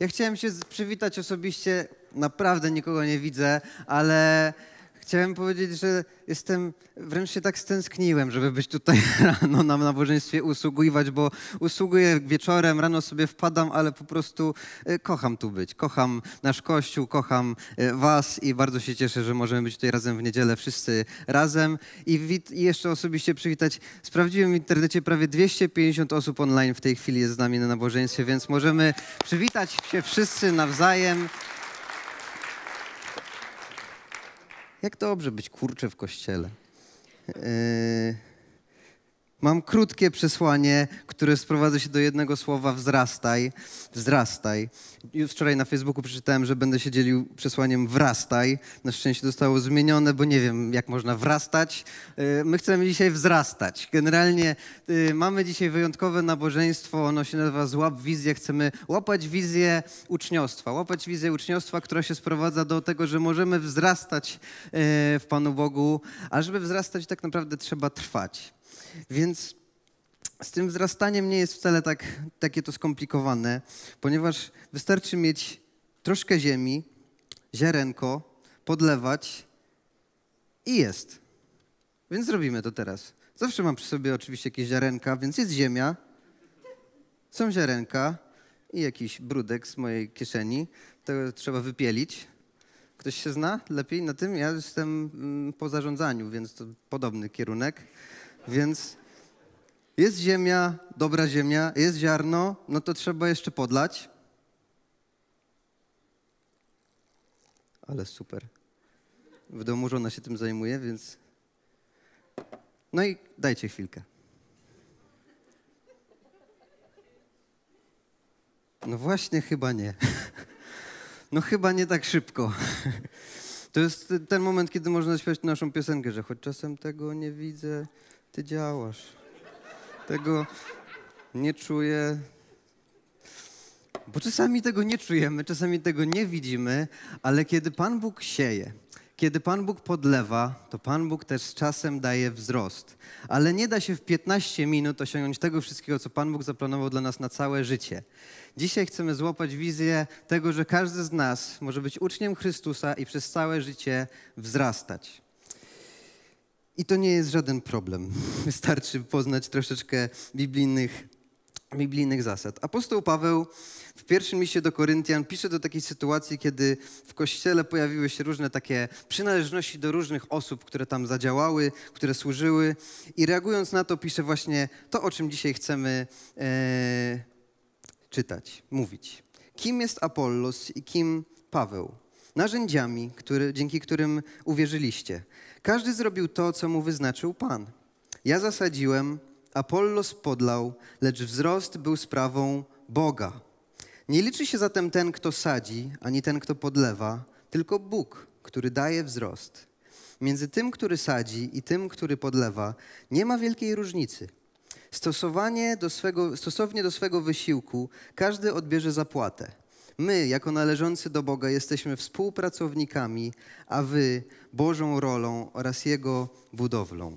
Ja chciałem się przywitać osobiście, naprawdę nikogo nie widzę, ale chciałem powiedzieć, że jestem, wręcz się tak stęskniłem, żeby być tutaj rano na nabożeństwie usługiwać, bo usługuję wieczorem, rano sobie wpadam, ale po prostu e, kocham tu być. Kocham nasz Kościół, kocham e, was i bardzo się cieszę, że możemy być tutaj razem w niedzielę, wszyscy razem. I, wit- i jeszcze osobiście przywitać, sprawdziłem w internecie, prawie 250 osób online w tej chwili jest z nami na nabożeństwie, więc możemy przywitać się wszyscy nawzajem. Jak dobrze być kurczę w kościele. Yy, Mam krótkie przesłanie, które sprowadza się do jednego słowa wzrastaj. Wzrastaj. Już wczoraj na Facebooku przeczytałem, że będę się dzielił przesłaniem wrastaj. Na szczęście zostało zmienione, bo nie wiem, jak można wrastać. Yy, My chcemy dzisiaj wzrastać. Generalnie yy, mamy dzisiaj wyjątkowe nabożeństwo. Ono się nazywa Złap Wizję. Chcemy łapać wizję uczniostwa. Łapać wizję uczniostwa, która się sprowadza do tego, że możemy wzrastać yy, w Panu Bogu. A żeby wzrastać, tak naprawdę trzeba trwać. Więc z tym wzrastaniem nie jest wcale tak, takie to skomplikowane, ponieważ wystarczy mieć troszkę ziemi, ziarenko, podlewać i jest. Więc zrobimy to teraz. Zawsze mam przy sobie oczywiście jakieś ziarenka, więc jest ziemia, są ziarenka i jakiś brudek z mojej kieszeni. To trzeba wypielić. Ktoś się zna lepiej na tym? Ja jestem mm, po zarządzaniu, więc to podobny kierunek. Więc jest ziemia, dobra ziemia, jest ziarno, no to trzeba jeszcze podlać. Ale super. W domu żona się tym zajmuje, więc. No i dajcie chwilkę. No właśnie, chyba nie. No chyba nie tak szybko. To jest ten moment, kiedy można śpiewać naszą piosenkę, że choć czasem tego nie widzę, ty działasz. Tego nie czuję. Bo czasami tego nie czujemy, czasami tego nie widzimy, ale kiedy Pan Bóg sieje, kiedy Pan Bóg podlewa, to Pan Bóg też z czasem daje wzrost. Ale nie da się w 15 minut osiągnąć tego wszystkiego, co Pan Bóg zaplanował dla nas na całe życie. Dzisiaj chcemy złapać wizję tego, że każdy z nas może być uczniem Chrystusa i przez całe życie wzrastać. I to nie jest żaden problem. Wystarczy poznać troszeczkę biblijnych, biblijnych zasad. Apostoł Paweł w pierwszym liście do Koryntian pisze do takiej sytuacji, kiedy w kościele pojawiły się różne takie przynależności do różnych osób, które tam zadziałały, które służyły. I reagując na to, pisze właśnie to, o czym dzisiaj chcemy e, czytać, mówić. Kim jest Apollos i kim Paweł? Narzędziami, który, dzięki którym uwierzyliście. Każdy zrobił to, co mu wyznaczył Pan. Ja zasadziłem, Apollos podlał, lecz wzrost był sprawą Boga. Nie liczy się zatem ten, kto sadzi, ani ten, kto podlewa, tylko Bóg, który daje wzrost. Między tym, który sadzi i tym, który podlewa, nie ma wielkiej różnicy. Stosowanie do swego, stosownie do swego wysiłku każdy odbierze zapłatę. My, jako należący do Boga, jesteśmy współpracownikami, a wy Bożą rolą oraz Jego budowlą.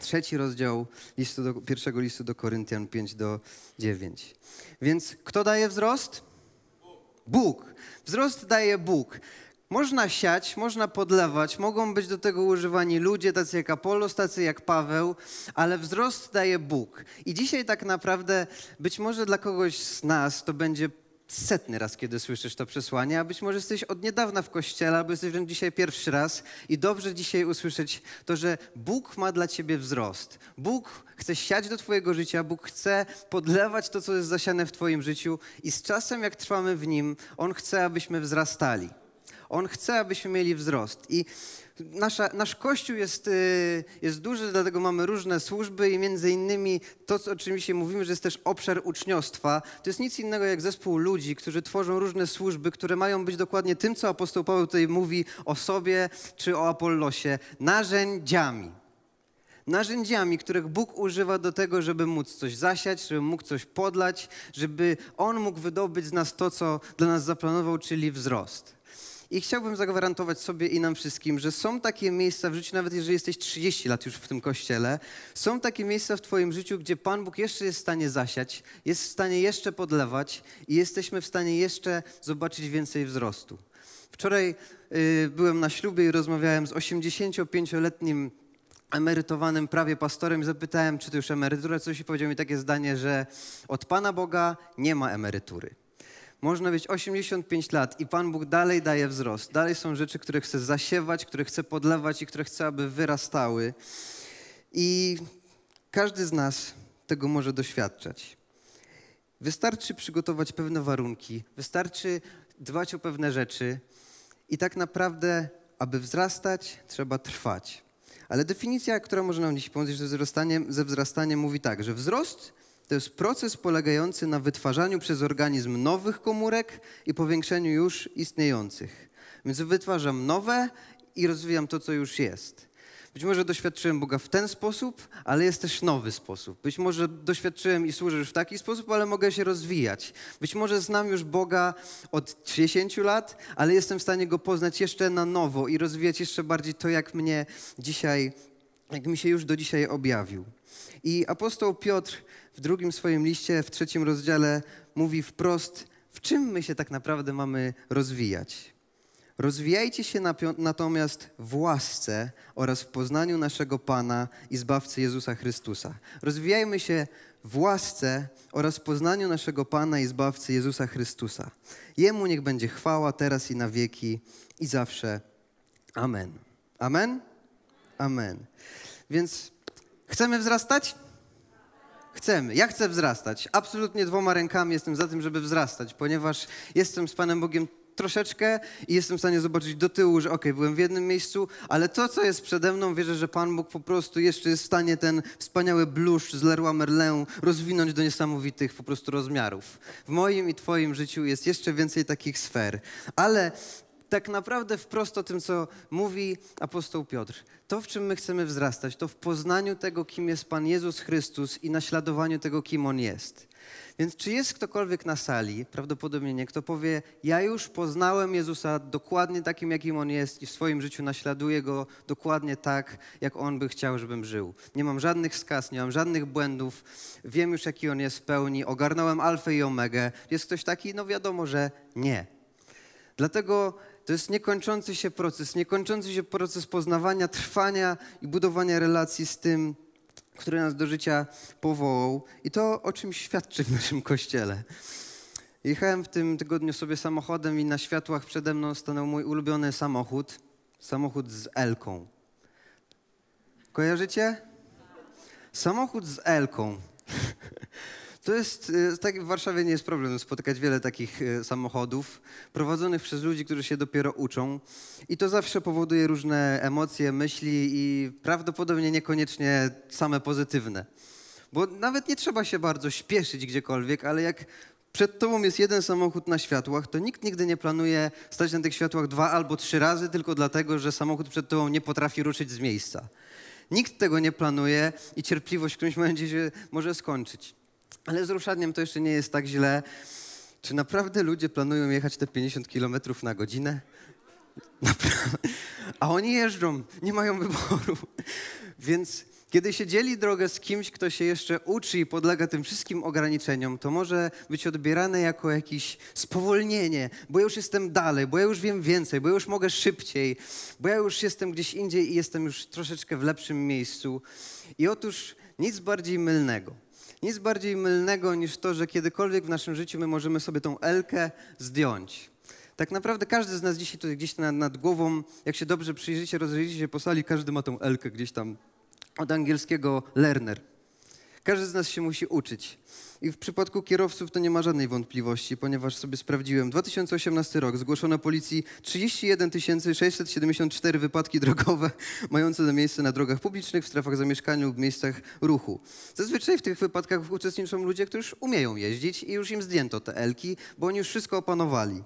Trzeci rozdział listu do, pierwszego listu do Koryntian 5 do 9. Więc kto daje wzrost? Bóg. Wzrost daje Bóg. Można siać, można podlewać, mogą być do tego używani ludzie, tacy jak Apollos, tacy jak Paweł, ale wzrost daje Bóg. I dzisiaj tak naprawdę być może dla kogoś z nas to będzie setny raz, kiedy słyszysz to przesłanie, a być może jesteś od niedawna w kościele, albo jesteś wręcz dzisiaj pierwszy raz i dobrze dzisiaj usłyszeć to, że Bóg ma dla ciebie wzrost. Bóg chce siać do twojego życia, Bóg chce podlewać to, co jest zasiane w twoim życiu i z czasem, jak trwamy w Nim, On chce, abyśmy wzrastali. On chce, abyśmy mieli wzrost. I nasza, nasz Kościół jest, y, jest duży, dlatego mamy różne służby i między innymi to, o czym dzisiaj mówimy, że jest też obszar uczniostwa. To jest nic innego jak zespół ludzi, którzy tworzą różne służby, które mają być dokładnie tym, co apostoł Paweł tutaj mówi o sobie czy o Apollosie, narzędziami narzędziami, których Bóg używa do tego, żeby móc coś zasiać, żeby mógł coś podlać, żeby On mógł wydobyć z nas to, co dla nas zaplanował, czyli wzrost. I chciałbym zagwarantować sobie i nam wszystkim, że są takie miejsca w życiu, nawet jeżeli jesteś 30 lat już w tym kościele, są takie miejsca w Twoim życiu, gdzie Pan Bóg jeszcze jest w stanie zasiać, jest w stanie jeszcze podlewać i jesteśmy w stanie jeszcze zobaczyć więcej wzrostu. Wczoraj y, byłem na ślubie i rozmawiałem z 85-letnim emerytowanym prawie pastorem i zapytałem, czy to już emerytura, coś i powiedział mi takie zdanie, że od Pana Boga nie ma emerytury. Można być 85 lat i Pan Bóg dalej daje wzrost. Dalej są rzeczy, które chce zasiewać, które chce podlewać i które chce, aby wyrastały. I każdy z nas tego może doświadczać. Wystarczy przygotować pewne warunki, wystarczy dbać o pewne rzeczy i tak naprawdę, aby wzrastać, trzeba trwać. Ale definicja, która może nam dziś pomóc ze wzrastaniem, ze wzrastaniem mówi tak, że wzrost to jest proces polegający na wytwarzaniu przez organizm nowych komórek i powiększeniu już istniejących. Więc wytwarzam nowe i rozwijam to, co już jest. Być może doświadczyłem Boga w ten sposób, ale jest też nowy sposób. Być może doświadczyłem i służę już w taki sposób, ale mogę się rozwijać. Być może znam już Boga od 10 lat, ale jestem w stanie Go poznać jeszcze na nowo i rozwijać jeszcze bardziej to, jak mnie dzisiaj, jak mi się już do dzisiaj objawił. I apostoł Piotr w drugim swoim liście, w trzecim rozdziale mówi wprost, w czym my się tak naprawdę mamy rozwijać. Rozwijajcie się natomiast w łasce oraz w poznaniu naszego Pana i Zbawcy Jezusa Chrystusa. Rozwijajmy się w łasce oraz w poznaniu naszego Pana i Zbawcy Jezusa Chrystusa. Jemu niech będzie chwała teraz i na wieki i zawsze. Amen. Amen? Amen. Więc chcemy wzrastać? Chcemy. Ja chcę wzrastać. Absolutnie dwoma rękami jestem za tym, żeby wzrastać, ponieważ jestem z Panem Bogiem troszeczkę i jestem w stanie zobaczyć do tyłu, że ok, byłem w jednym miejscu, ale to, co jest przede mną, wierzę, że Pan Bóg po prostu jeszcze jest w stanie ten wspaniały bluszcz z Leroy Merlin rozwinąć do niesamowitych po prostu rozmiarów. W moim i Twoim życiu jest jeszcze więcej takich sfer. Ale tak naprawdę wprost o tym, co mówi apostoł Piotr. To, w czym my chcemy wzrastać, to w poznaniu tego, kim jest Pan Jezus Chrystus i naśladowaniu tego, kim On jest. Więc czy jest ktokolwiek na sali, prawdopodobnie nie, kto powie, ja już poznałem Jezusa dokładnie takim, jakim On jest i w swoim życiu naśladuję Go dokładnie tak, jak On by chciał, żebym żył. Nie mam żadnych skaz, nie mam żadnych błędów, wiem już, jaki On jest w pełni, ogarnąłem alfę i omegę. Jest ktoś taki? No wiadomo, że nie. Dlatego to jest niekończący się proces, niekończący się proces poznawania, trwania i budowania relacji z tym, który nas do życia powołał. I to o czym świadczy w naszym kościele. Jechałem w tym tygodniu sobie samochodem i na światłach przede mną stanął mój ulubiony samochód. Samochód z Elką. Kojarzycie? Samochód z Elką. To jest, e, tak w Warszawie nie jest problem spotykać wiele takich e, samochodów prowadzonych przez ludzi, którzy się dopiero uczą i to zawsze powoduje różne emocje, myśli i prawdopodobnie niekoniecznie same pozytywne. Bo nawet nie trzeba się bardzo śpieszyć gdziekolwiek, ale jak przed tobą jest jeden samochód na światłach, to nikt nigdy nie planuje stać na tych światłach dwa albo trzy razy, tylko dlatego, że samochód przed tobą nie potrafi ruszyć z miejsca. Nikt tego nie planuje i cierpliwość w którymś momencie się może skończyć. Ale z ruszaniem to jeszcze nie jest tak źle. Czy naprawdę ludzie planują jechać te 50 km na godzinę? Naprawdę. A oni jeżdżą, nie mają wyboru. Więc kiedy się dzieli drogę z kimś, kto się jeszcze uczy i podlega tym wszystkim ograniczeniom, to może być odbierane jako jakieś spowolnienie, bo ja już jestem dalej, bo ja już wiem więcej, bo ja już mogę szybciej, bo ja już jestem gdzieś indziej i jestem już troszeczkę w lepszym miejscu. I otóż nic bardziej mylnego. Nic bardziej mylnego niż to, że kiedykolwiek w naszym życiu my możemy sobie tą elkę zdjąć. Tak naprawdę każdy z nas dzisiaj tutaj gdzieś nad, nad głową, jak się dobrze przyjrzycie, rozejrzycie się po sali, każdy ma tą elkę gdzieś tam od angielskiego learner. Każdy z nas się musi uczyć. I w przypadku kierowców to nie ma żadnej wątpliwości, ponieważ sobie sprawdziłem. 2018 rok zgłoszono policji 31 674 wypadki drogowe mające miejsce na drogach publicznych, w strefach zamieszkania lub miejscach ruchu. Zazwyczaj w tych wypadkach uczestniczą ludzie, którzy już umieją jeździć i już im zdjęto te elki, bo oni już wszystko opanowali.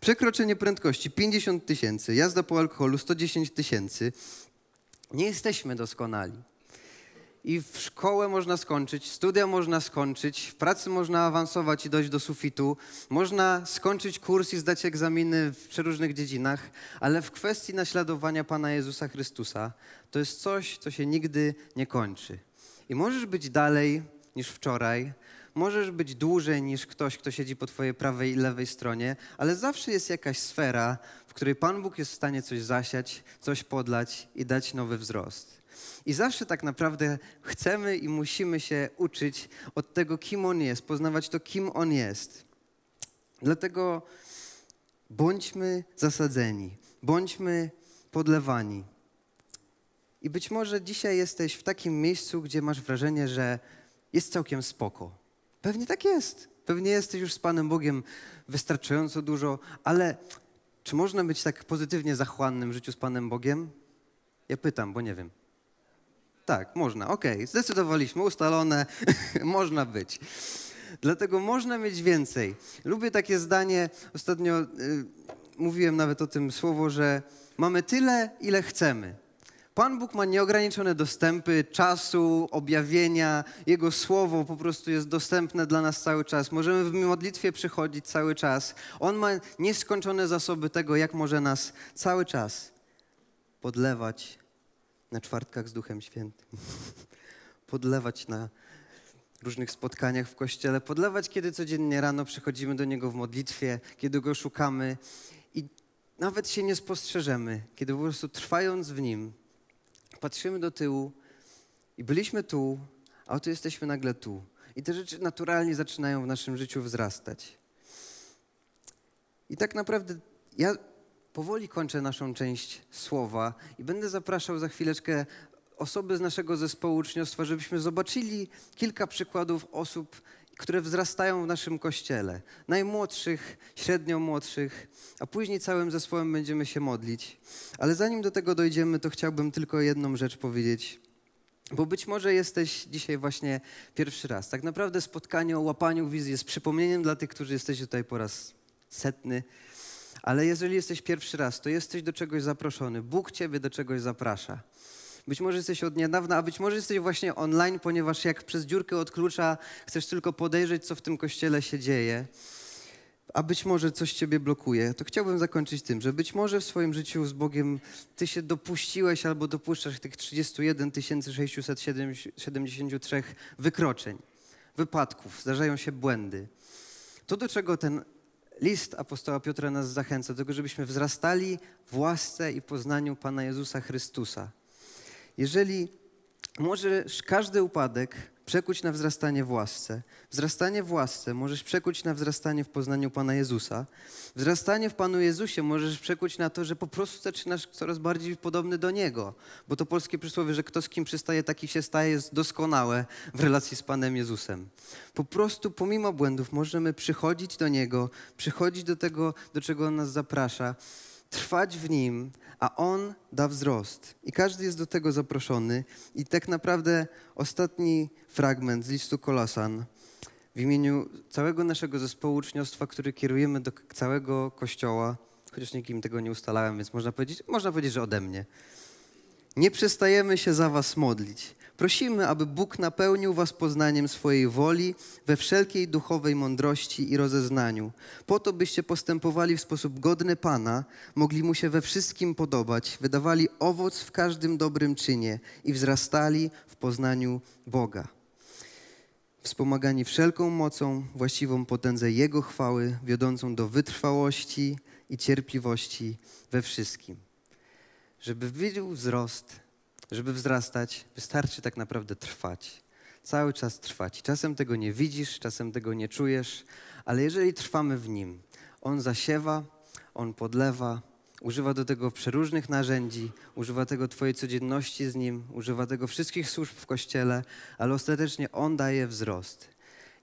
Przekroczenie prędkości 50 tysięcy, jazda po alkoholu 110 tysięcy. Nie jesteśmy doskonali. I w szkołę można skończyć, studia można skończyć, w pracy można awansować i dojść do sufitu, można skończyć kurs i zdać egzaminy w przeróżnych dziedzinach, ale w kwestii naśladowania Pana Jezusa Chrystusa to jest coś, co się nigdy nie kończy. I możesz być dalej niż wczoraj, możesz być dłużej niż ktoś, kto siedzi po twojej prawej i lewej stronie, ale zawsze jest jakaś sfera, w której Pan Bóg jest w stanie coś zasiać, coś podlać i dać nowy wzrost. I zawsze tak naprawdę chcemy i musimy się uczyć od tego, kim On jest, poznawać to, kim On jest. Dlatego bądźmy zasadzeni, bądźmy podlewani. I być może dzisiaj jesteś w takim miejscu, gdzie masz wrażenie, że jest całkiem spoko. Pewnie tak jest. Pewnie jesteś już z Panem Bogiem wystarczająco dużo, ale czy można być tak pozytywnie zachłannym w życiu z Panem Bogiem? Ja pytam, bo nie wiem. Tak, można, okej, okay. zdecydowaliśmy, ustalone, można być. Dlatego można mieć więcej. Lubię takie zdanie, ostatnio y, mówiłem nawet o tym słowo, że mamy tyle, ile chcemy. Pan Bóg ma nieograniczone dostępy czasu, objawienia. Jego słowo po prostu jest dostępne dla nas cały czas. Możemy w modlitwie przychodzić cały czas. On ma nieskończone zasoby tego, jak może nas cały czas podlewać na czwartkach z Duchem Świętym. podlewać na różnych spotkaniach w kościele, podlewać, kiedy codziennie rano przychodzimy do Niego w modlitwie, kiedy Go szukamy i nawet się nie spostrzeżemy, kiedy po prostu trwając w Nim, patrzymy do tyłu i byliśmy tu, a oto jesteśmy nagle tu. I te rzeczy naturalnie zaczynają w naszym życiu wzrastać. I tak naprawdę ja powoli kończę naszą część słowa i będę zapraszał za chwileczkę osoby z naszego zespołu uczniostwa, żebyśmy zobaczyli kilka przykładów osób, które wzrastają w naszym kościele. Najmłodszych, średnio młodszych, a później całym zespołem będziemy się modlić. Ale zanim do tego dojdziemy, to chciałbym tylko jedną rzecz powiedzieć. Bo być może jesteś dzisiaj właśnie pierwszy raz. Tak naprawdę spotkanie o łapaniu wizji jest przypomnieniem dla tych, którzy jesteście tutaj po raz setny. Ale jeżeli jesteś pierwszy raz, to jesteś do czegoś zaproszony. Bóg ciebie do czegoś zaprasza. Być może jesteś od niedawna, a być może jesteś właśnie online, ponieważ jak przez dziurkę od klucza chcesz tylko podejrzeć, co w tym kościele się dzieje, a być może coś ciebie blokuje, to chciałbym zakończyć tym, że być może w swoim życiu z Bogiem ty się dopuściłeś albo dopuszczasz tych 31 673 wykroczeń, wypadków, zdarzają się błędy. To, do czego ten list apostoła Piotra nas zachęca, do tego, żebyśmy wzrastali w łasce i poznaniu Pana Jezusa Chrystusa. Jeżeli możesz każdy upadek przekuć na wzrastanie w łasce, wzrastanie w łasce możesz przekuć na wzrastanie w poznaniu Pana Jezusa, wzrastanie w Panu Jezusie możesz przekuć na to, że po prostu zaczynasz coraz bardziej podobny do Niego, bo to polskie przysłowie, że kto z kim przystaje, taki się staje, jest doskonałe w relacji z Panem Jezusem. Po prostu pomimo błędów możemy przychodzić do Niego, przychodzić do tego, do czego On nas zaprasza, trwać w Nim, a On da wzrost. I każdy jest do tego zaproszony. I tak naprawdę ostatni fragment z listu Kolosan w imieniu całego naszego zespołu uczniostwa, który kierujemy do całego Kościoła, chociaż nikim tego nie ustalałem, więc można powiedzieć, można powiedzieć, że ode mnie. Nie przestajemy się za was modlić Prosimy, aby Bóg napełnił was poznaniem swojej woli we wszelkiej duchowej mądrości i rozeznaniu, po to byście postępowali w sposób godny Pana, mogli Mu się we wszystkim podobać, wydawali owoc w każdym dobrym czynie i wzrastali w poznaniu Boga. Wspomagani wszelką mocą, właściwą potędze Jego chwały, wiodącą do wytrwałości i cierpliwości we wszystkim. Żeby widział wzrost żeby wzrastać, wystarczy tak naprawdę trwać. Cały czas trwać. Czasem tego nie widzisz, czasem tego nie czujesz, ale jeżeli trwamy w nim, on zasiewa, on podlewa, używa do tego przeróżnych narzędzi, używa tego Twojej codzienności z nim, używa tego wszystkich służb w kościele, ale ostatecznie on daje wzrost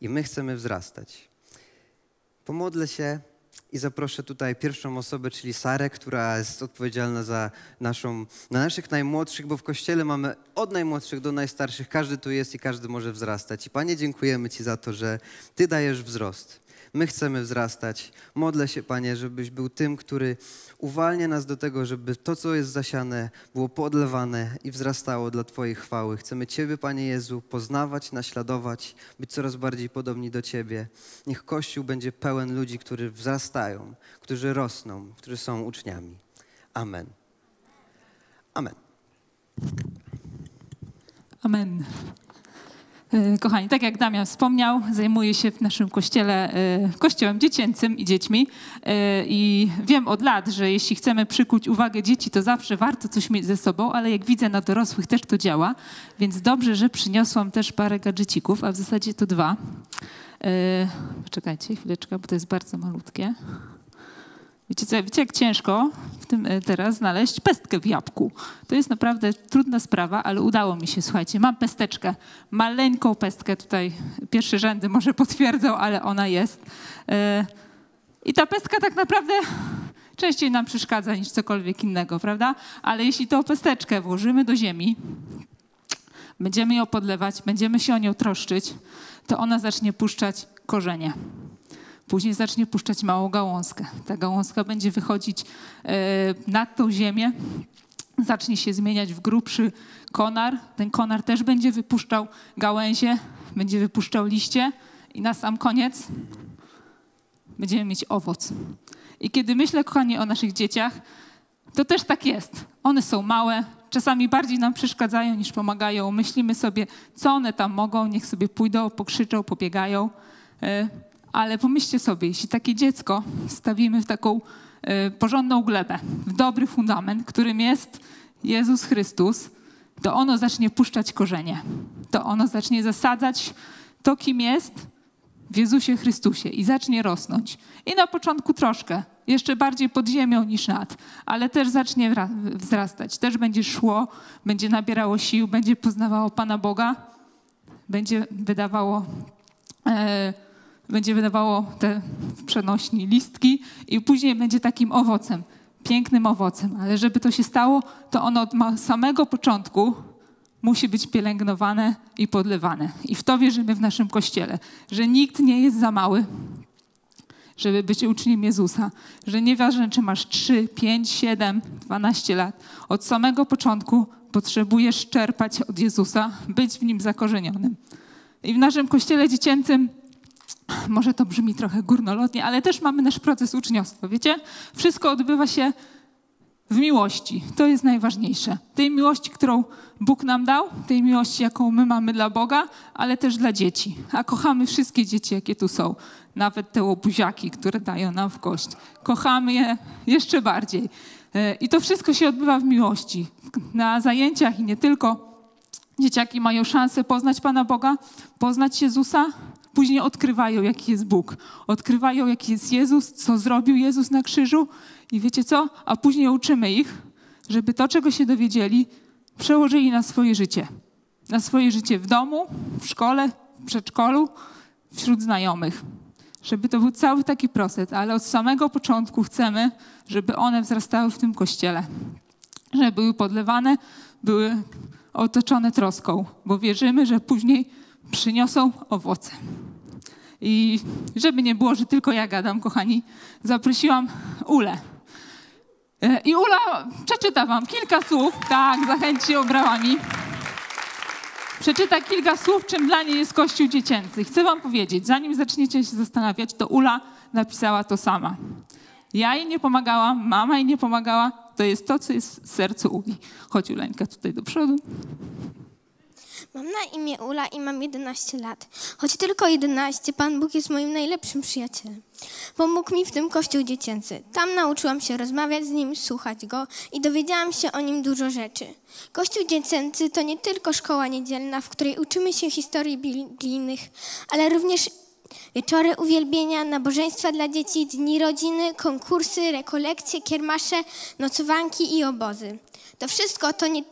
i my chcemy wzrastać. Pomodlę się i zaproszę tutaj pierwszą osobę, czyli Sarę, która jest odpowiedzialna za naszą, na naszych najmłodszych, bo w kościele mamy od najmłodszych do najstarszych, każdy tu jest i każdy może wzrastać. I Panie, dziękujemy Ci za to, że Ty dajesz wzrost. My chcemy wzrastać. Modlę się, Panie, żebyś był tym, który uwalnia nas do tego, żeby to, co jest zasiane, było podlewane i wzrastało dla Twojej chwały. Chcemy Ciebie, Panie Jezu, poznawać, naśladować, być coraz bardziej podobni do Ciebie. Niech Kościół będzie pełen ludzi, którzy wzrastają, którzy rosną, którzy są uczniami. Amen. Amen. Amen. E, Kochani, tak jak Damian wspomniał, zajmuję się w naszym kościele e, kościołem dziecięcym i dziećmi. E, I wiem od lat, że jeśli chcemy przykuć uwagę dzieci, to zawsze warto coś mieć ze sobą, ale jak widzę na dorosłych też to działa. Więc dobrze, że przyniosłam też parę gadżecików, a w zasadzie to dwa. Poczekajcie chwileczkę, bo to jest bardzo malutkie. Wiecie, co, wiecie, jak ciężko w tym e, teraz znaleźć pestkę w jabłku. To jest naprawdę trudna sprawa, ale udało mi się, słuchajcie. Mam pesteczkę, maleńką pestkę tutaj. Pierwsze rzędy może potwierdzą, ale ona jest. E, I ta pestka tak naprawdę częściej nam przeszkadza niż cokolwiek innego, prawda? Ale jeśli tą pesteczkę włożymy do ziemi, będziemy ją podlewać, będziemy się o nią troszczyć, to ona zacznie puszczać korzenie. Później zacznie puszczać małą gałązkę. Ta gałązka będzie wychodzić e, nad tą ziemię, zacznie się zmieniać w grubszy konar. Ten konar też będzie wypuszczał gałęzie, będzie wypuszczał liście i na sam koniec będziemy mieć owoc. I kiedy myślę, kochani, o naszych dzieciach, to też tak jest. One są małe, czasami bardziej nam przeszkadzają niż pomagają. Myślimy sobie, co one tam mogą, niech sobie pójdą, pokrzyczą, pobiegają. E, ale pomyślcie sobie, jeśli takie dziecko stawimy w taką y, porządną glebę, w dobry fundament, którym jest Jezus Chrystus, to ono zacznie puszczać korzenie. To ono zacznie zasadzać to, kim jest w Jezusie Chrystusie i zacznie rosnąć. I na początku troszkę, jeszcze bardziej pod ziemią niż nad, ale też zacznie wzrastać. Też będzie szło, będzie nabierało sił, będzie poznawało Pana Boga, będzie wydawało. E, będzie wydawało te przenośni listki i później będzie takim owocem, pięknym owocem. Ale żeby to się stało, to ono od samego początku musi być pielęgnowane i podlewane. I w to wierzymy w naszym Kościele, że nikt nie jest za mały, żeby być uczniem Jezusa, że nieważne, czy masz 3, 5, 7, 12 lat, od samego początku potrzebujesz czerpać od Jezusa, być w nim zakorzenionym. I w naszym kościele dziecięcym może to brzmi trochę górnolotnie, ale też mamy nasz proces uczniostwa. Wiecie? Wszystko odbywa się w miłości. To jest najważniejsze. Tej miłości, którą Bóg nam dał, tej miłości, jaką my mamy dla Boga, ale też dla dzieci. A kochamy wszystkie dzieci, jakie tu są. Nawet te łobuziaki, które dają nam w kość. Kochamy je jeszcze bardziej. E, I to wszystko się odbywa w miłości. Na zajęciach i nie tylko. Dzieciaki mają szansę poznać Pana Boga, poznać Jezusa, Później odkrywają, jaki jest Bóg. Odkrywają, jaki jest Jezus, co zrobił Jezus na krzyżu. I wiecie co? A później uczymy ich, żeby to, czego się dowiedzieli, przełożyli na swoje życie. Na swoje życie w domu, w szkole, w przedszkolu, wśród znajomych. Żeby to był cały taki proces, ale od samego początku chcemy, żeby one wzrastały w tym kościele. Żeby były podlewane, były otoczone troską, bo wierzymy, że później przyniosą owoce. I żeby nie było, że tylko ja gadam, kochani, zaprosiłam Ulę. E, I Ula przeczyta wam kilka słów, tak, zachęci obrawami. Przeczyta kilka słów, czym dla niej jest Kościół dziecięcy. Chcę wam powiedzieć, zanim zaczniecie się zastanawiać, to Ula napisała to sama. Ja jej nie pomagałam, mama jej nie pomagała. To jest to, co jest w sercu Uli. Chodź Uleńka tutaj do przodu. Mam na imię Ula i mam 11 lat. Choć tylko 11, Pan Bóg jest moim najlepszym przyjacielem. Pomógł mi w tym kościół dziecięcy. Tam nauczyłam się rozmawiać z nim, słuchać go i dowiedziałam się o nim dużo rzeczy. Kościół dziecięcy to nie tylko szkoła niedzielna, w której uczymy się historii biblijnych, ale również wieczory uwielbienia, nabożeństwa dla dzieci, dni rodziny, konkursy, rekolekcje, kiermasze, nocowanki i obozy. To wszystko to nie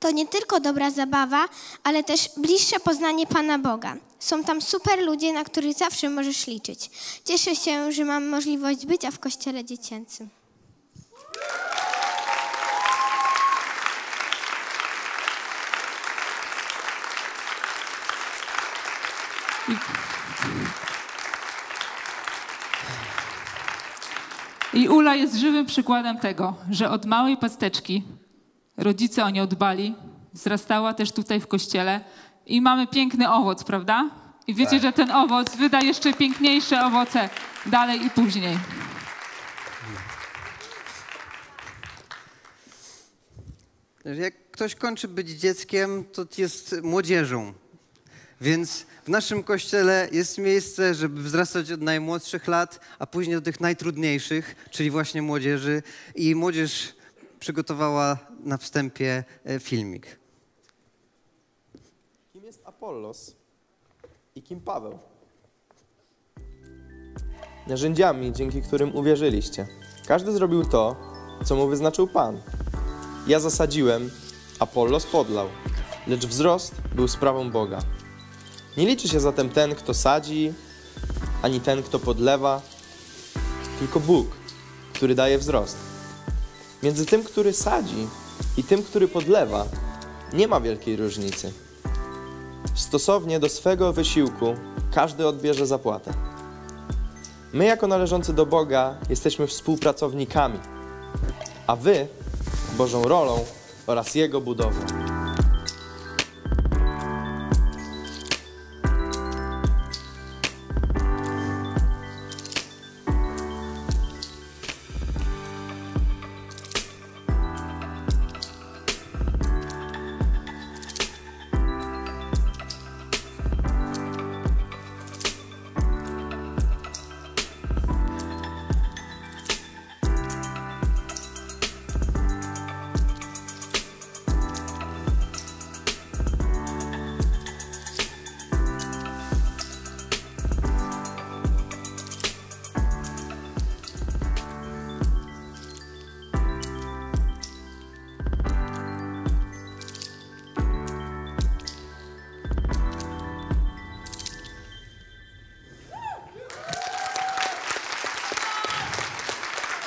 to nie tylko dobra zabawa, ale też bliższe poznanie Pana Boga. Są tam super ludzie, na których zawsze możesz liczyć. Cieszę się, że mam możliwość bycia w kościele dziecięcym. I Ula jest żywym przykładem tego, że od małej pasteczki rodzice o nią dbali, wzrastała też tutaj w kościele i mamy piękny owoc, prawda? I wiecie, że ten owoc wyda jeszcze piękniejsze owoce dalej i później. Jak ktoś kończy być dzieckiem, to jest młodzieżą. Więc w naszym kościele jest miejsce, żeby wzrastać od najmłodszych lat, a później do tych najtrudniejszych, czyli właśnie młodzieży. I młodzież przygotowała na wstępie e, filmik. Kim jest Apollos i kim Paweł? Narzędziami, dzięki którym uwierzyliście. Każdy zrobił to, co mu wyznaczył Pan. Ja zasadziłem, Apollos podlał, lecz wzrost był sprawą Boga. Nie liczy się zatem ten, kto sadzi, ani ten, kto podlewa, tylko Bóg, który daje wzrost. Między tym, który sadzi i tym, który podlewa, nie ma wielkiej różnicy. Stosownie do swego wysiłku każdy odbierze zapłatę. My, jako należący do Boga, jesteśmy współpracownikami, a Wy Bożą rolą oraz Jego budową.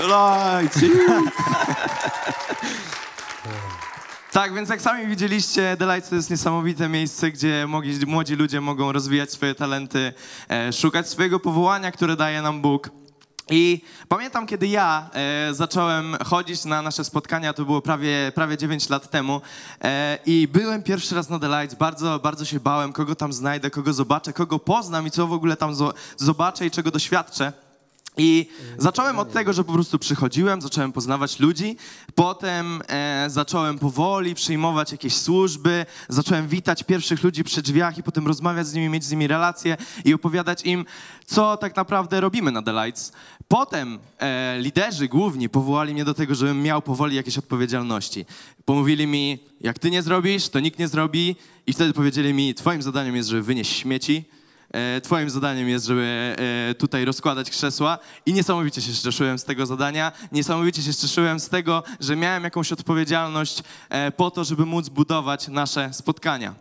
Delights! Tak, więc jak sami widzieliście, Delights to jest niesamowite miejsce, gdzie młodzi ludzie mogą rozwijać swoje talenty, e, szukać swojego powołania, które daje nam Bóg. I pamiętam, kiedy ja e, zacząłem chodzić na nasze spotkania, to było prawie, prawie 9 lat temu e, i byłem pierwszy raz na The Lights, bardzo, bardzo się bałem, kogo tam znajdę, kogo zobaczę, kogo poznam i co w ogóle tam zo- zobaczę i czego doświadczę. I zacząłem od tego, że po prostu przychodziłem, zacząłem poznawać ludzi, potem e, zacząłem powoli przyjmować jakieś służby, zacząłem witać pierwszych ludzi przy drzwiach i potem rozmawiać z nimi, mieć z nimi relacje i opowiadać im, co tak naprawdę robimy na The Lights. Potem e, liderzy główni powołali mnie do tego, żebym miał powoli jakieś odpowiedzialności. Pomówili mi, jak ty nie zrobisz, to nikt nie zrobi i wtedy powiedzieli mi, twoim zadaniem jest, żeby wynieść śmieci, Twoim zadaniem jest, żeby e, tutaj rozkładać krzesła i niesamowicie się cieszyłem z tego zadania. Niesamowicie się cieszyłem z tego, że miałem jakąś odpowiedzialność e, po to, żeby móc budować nasze spotkania.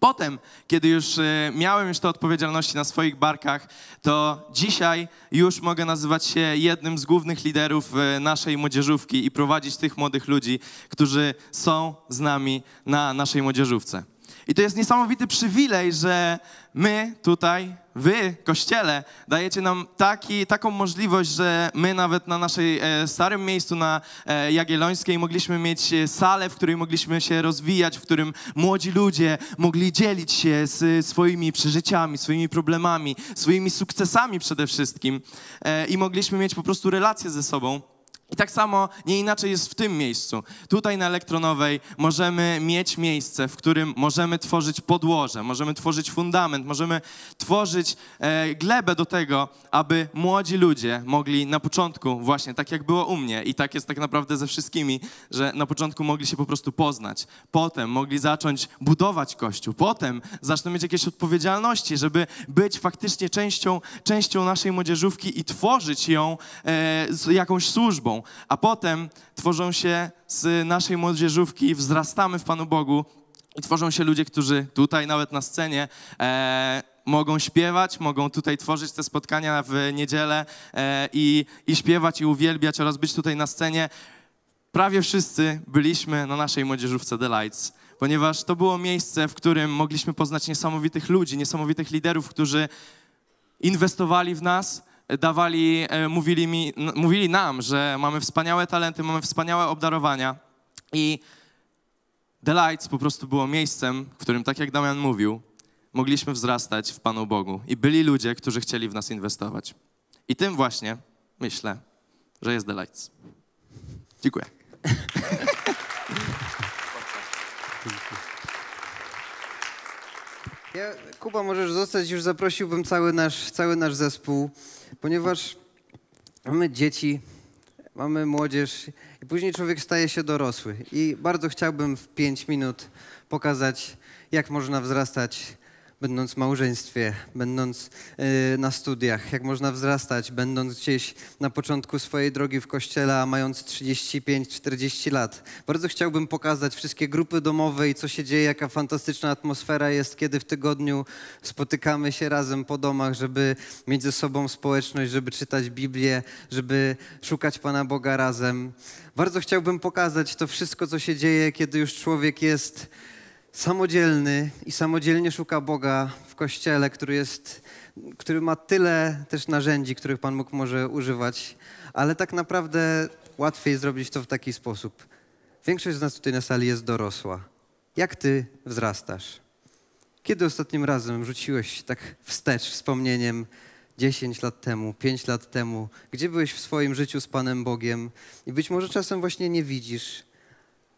Potem, kiedy już e, miałem już te odpowiedzialności na swoich barkach, to dzisiaj już mogę nazywać się jednym z głównych liderów e, naszej młodzieżówki i prowadzić tych młodych ludzi, którzy są z nami na naszej młodzieżówce. I to jest niesamowity przywilej, że my tutaj, wy, kościele, dajecie nam taki, taką możliwość, że my nawet na naszej e, starym miejscu na e, Jagiellońskiej mogliśmy mieć e, salę, w której mogliśmy się rozwijać, w którym młodzi ludzie mogli dzielić się z swoimi przeżyciami, swoimi problemami, swoimi sukcesami przede wszystkim e, i mogliśmy mieć po prostu relacje ze sobą. I tak samo nie inaczej jest w tym miejscu. Tutaj na Elektronowej możemy mieć miejsce, w którym możemy tworzyć podłoże, możemy tworzyć fundament, możemy tworzyć e, glebę do tego, aby młodzi ludzie mogli na początku, właśnie tak jak było u mnie i tak jest tak naprawdę ze wszystkimi, że na początku mogli się po prostu poznać. Potem mogli zacząć budować Kościół. Potem zaczną mieć jakieś odpowiedzialności, żeby być faktycznie częścią, częścią naszej młodzieżówki i tworzyć ją e, z jakąś służbą. A potem tworzą się z naszej młodzieżówki, wzrastamy w Panu Bogu i tworzą się ludzie, którzy tutaj nawet na scenie e, mogą śpiewać, mogą tutaj tworzyć te spotkania w niedzielę e, i, i śpiewać i uwielbiać oraz być tutaj na scenie. Prawie wszyscy byliśmy na naszej młodzieżówce Lights, ponieważ to było miejsce, w którym mogliśmy poznać niesamowitych ludzi, niesamowitych liderów, którzy inwestowali w nas, dawali, e, mówili, mi, mówili nam, że mamy wspaniałe talenty, mamy wspaniałe obdarowania i The Lights po prostu było miejscem, w którym, tak jak Damian mówił, mogliśmy wzrastać w Panu Bogu i byli ludzie, którzy chcieli w nas inwestować. I tym właśnie myślę, że jest The Lights. Dziękuję. Ja, Kuba, możesz zostać, już zaprosiłbym cały nasz, cały nasz zespół, ponieważ mamy dzieci, mamy młodzież i później człowiek staje się dorosły. I bardzo chciałbym w pięć minut pokazać, jak można wzrastać będąc w małżeństwie, będąc y, na studiach, jak można wzrastać, będąc gdzieś na początku swojej drogi w kościele, a mając 35-40 lat. Bardzo chciałbym pokazać wszystkie grupy domowe i co się dzieje, jaka fantastyczna atmosfera jest, kiedy w tygodniu spotykamy się razem po domach, żeby mieć ze sobą społeczność, żeby czytać Biblię, żeby szukać Pana Boga razem. Bardzo chciałbym pokazać to wszystko, co się dzieje, kiedy już człowiek jest samodzielny i samodzielnie szuka Boga w kościele, który jest, który ma tyle też narzędzi, których Pan Bóg może używać, ale tak naprawdę łatwiej zrobić to w taki sposób. Większość z nas tutaj na sali jest dorosła. Jak ty wzrastasz? Kiedy ostatnim razem rzuciłeś tak wstecz wspomnieniem 10 lat temu, 5 lat temu, gdzie byłeś w swoim życiu z Panem Bogiem i być może czasem właśnie nie widzisz,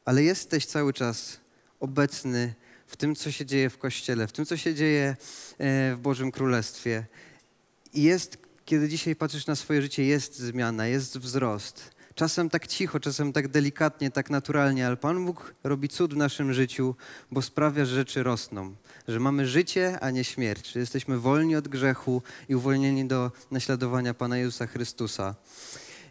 ale jesteś cały czas obecny w tym, co się dzieje w Kościele, w tym, co się dzieje e, w Bożym Królestwie. I jest, kiedy dzisiaj patrzysz na swoje życie, jest zmiana, jest wzrost. Czasem tak cicho, czasem tak delikatnie, tak naturalnie, ale Pan Bóg robi cud w naszym życiu, bo sprawia, że rzeczy rosną. Że mamy życie, a nie śmierć. Że jesteśmy wolni od grzechu i uwolnieni do naśladowania Pana Jezusa Chrystusa.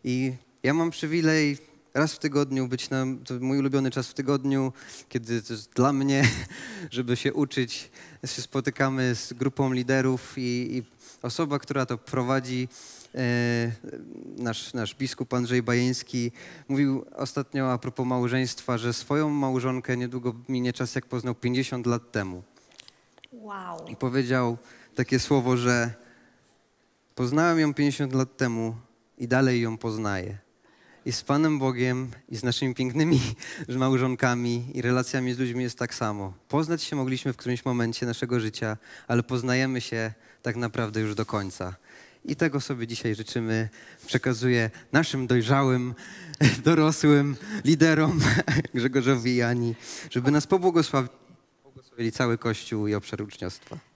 I ja mam przywilej raz w tygodniu być na, to mój ulubiony czas w tygodniu, kiedy to jest dla mnie, żeby się uczyć. Się spotykamy z grupą liderów i, i osoba, która to prowadzi, e, nasz, nasz biskup Andrzej Bajeński, mówił ostatnio a propos małżeństwa, że swoją małżonkę niedługo minie czas, jak poznał 50 lat temu. Wow. I powiedział takie słowo, że poznałem ją 50 lat temu i dalej ją poznaję. I z Panem Bogiem, i z naszymi pięknymi małżonkami, i relacjami z ludźmi jest tak samo. Poznać się mogliśmy w którymś momencie naszego życia, ale poznajemy się tak naprawdę już do końca. I tego sobie dzisiaj życzymy. Przekazuję naszym dojrzałym, dorosłym liderom, Grzegorzowi i Ani, żeby nas pobłogosławili cały Kościół i obszar uczniostwa.